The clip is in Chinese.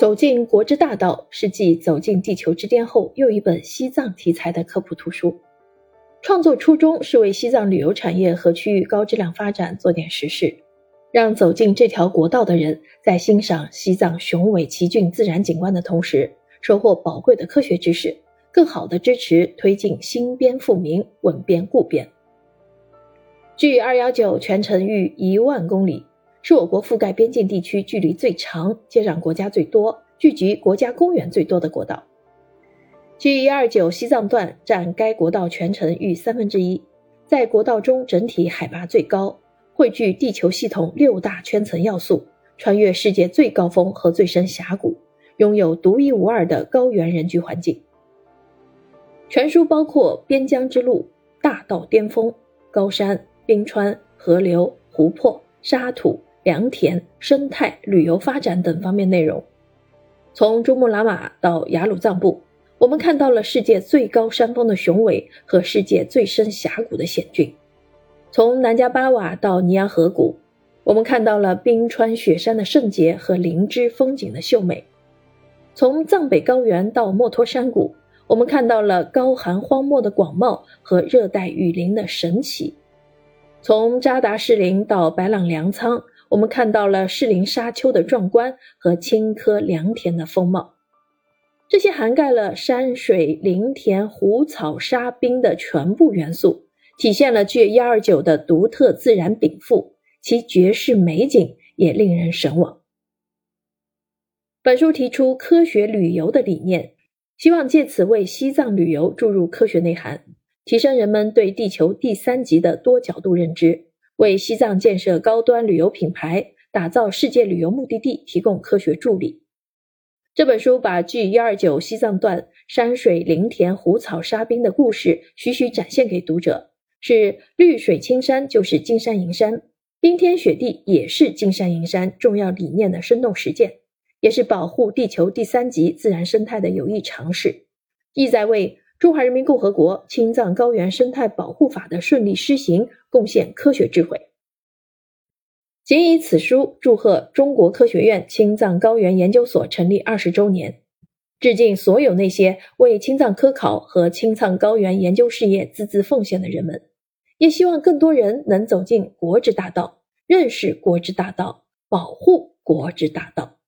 走进国之大道是继走进地球之巅后又一本西藏题材的科普图书。创作初衷是为西藏旅游产业和区域高质量发展做点实事，让走进这条国道的人在欣赏西藏雄伟奇峻自然景观的同时，收获宝贵的科学知识，更好地支持推进新边富民、稳边固边。距二幺九全程逾一万公里。是我国覆盖边境地区距离最长、接壤国家最多、聚集国家公园最多的国道。G 一二九西藏段占该国道全程逾三分之一，在国道中整体海拔最高，汇聚地球系统六大圈层要素，穿越世界最高峰和最深峡谷，拥有独一无二的高原人居环境。全书包括边疆之路、大道巅峰、高山、冰川、河流、湖泊、沙土。良田、生态、旅游发展等方面内容。从珠穆朗玛到雅鲁藏布，我们看到了世界最高山峰的雄伟和世界最深峡谷的险峻；从南迦巴瓦到尼洋河谷，我们看到了冰川雪山的圣洁和灵芝风景的秀美；从藏北高原到墨脱山谷，我们看到了高寒荒漠的广袤和热带雨林的神奇；从扎达士林到白朗粮仓。我们看到了适林沙丘的壮观和青稞良田的风貌，这些涵盖了山水林田湖草沙冰的全部元素，体现了 G 幺二九的独特自然禀赋，其绝世美景也令人神往。本书提出科学旅游的理念，希望借此为西藏旅游注入科学内涵，提升人们对地球第三极的多角度认知。为西藏建设高端旅游品牌、打造世界旅游目的地提供科学助力。这本书把 G 一二九西藏段山水林田湖草沙冰的故事徐徐展现给读者，是绿水青山就是金山银山，冰天雪地也是金山银山重要理念的生动实践，也是保护地球第三级自然生态的有益尝试，意在为。中华人民共和国青藏高原生态保护法的顺利施行，贡献科学智慧。谨以此书祝贺中国科学院青藏高原研究所成立二十周年，致敬所有那些为青藏科考和青藏高原研究事业孜孜奉献的人们。也希望更多人能走进国之大道，认识国之大道，保护国之大道。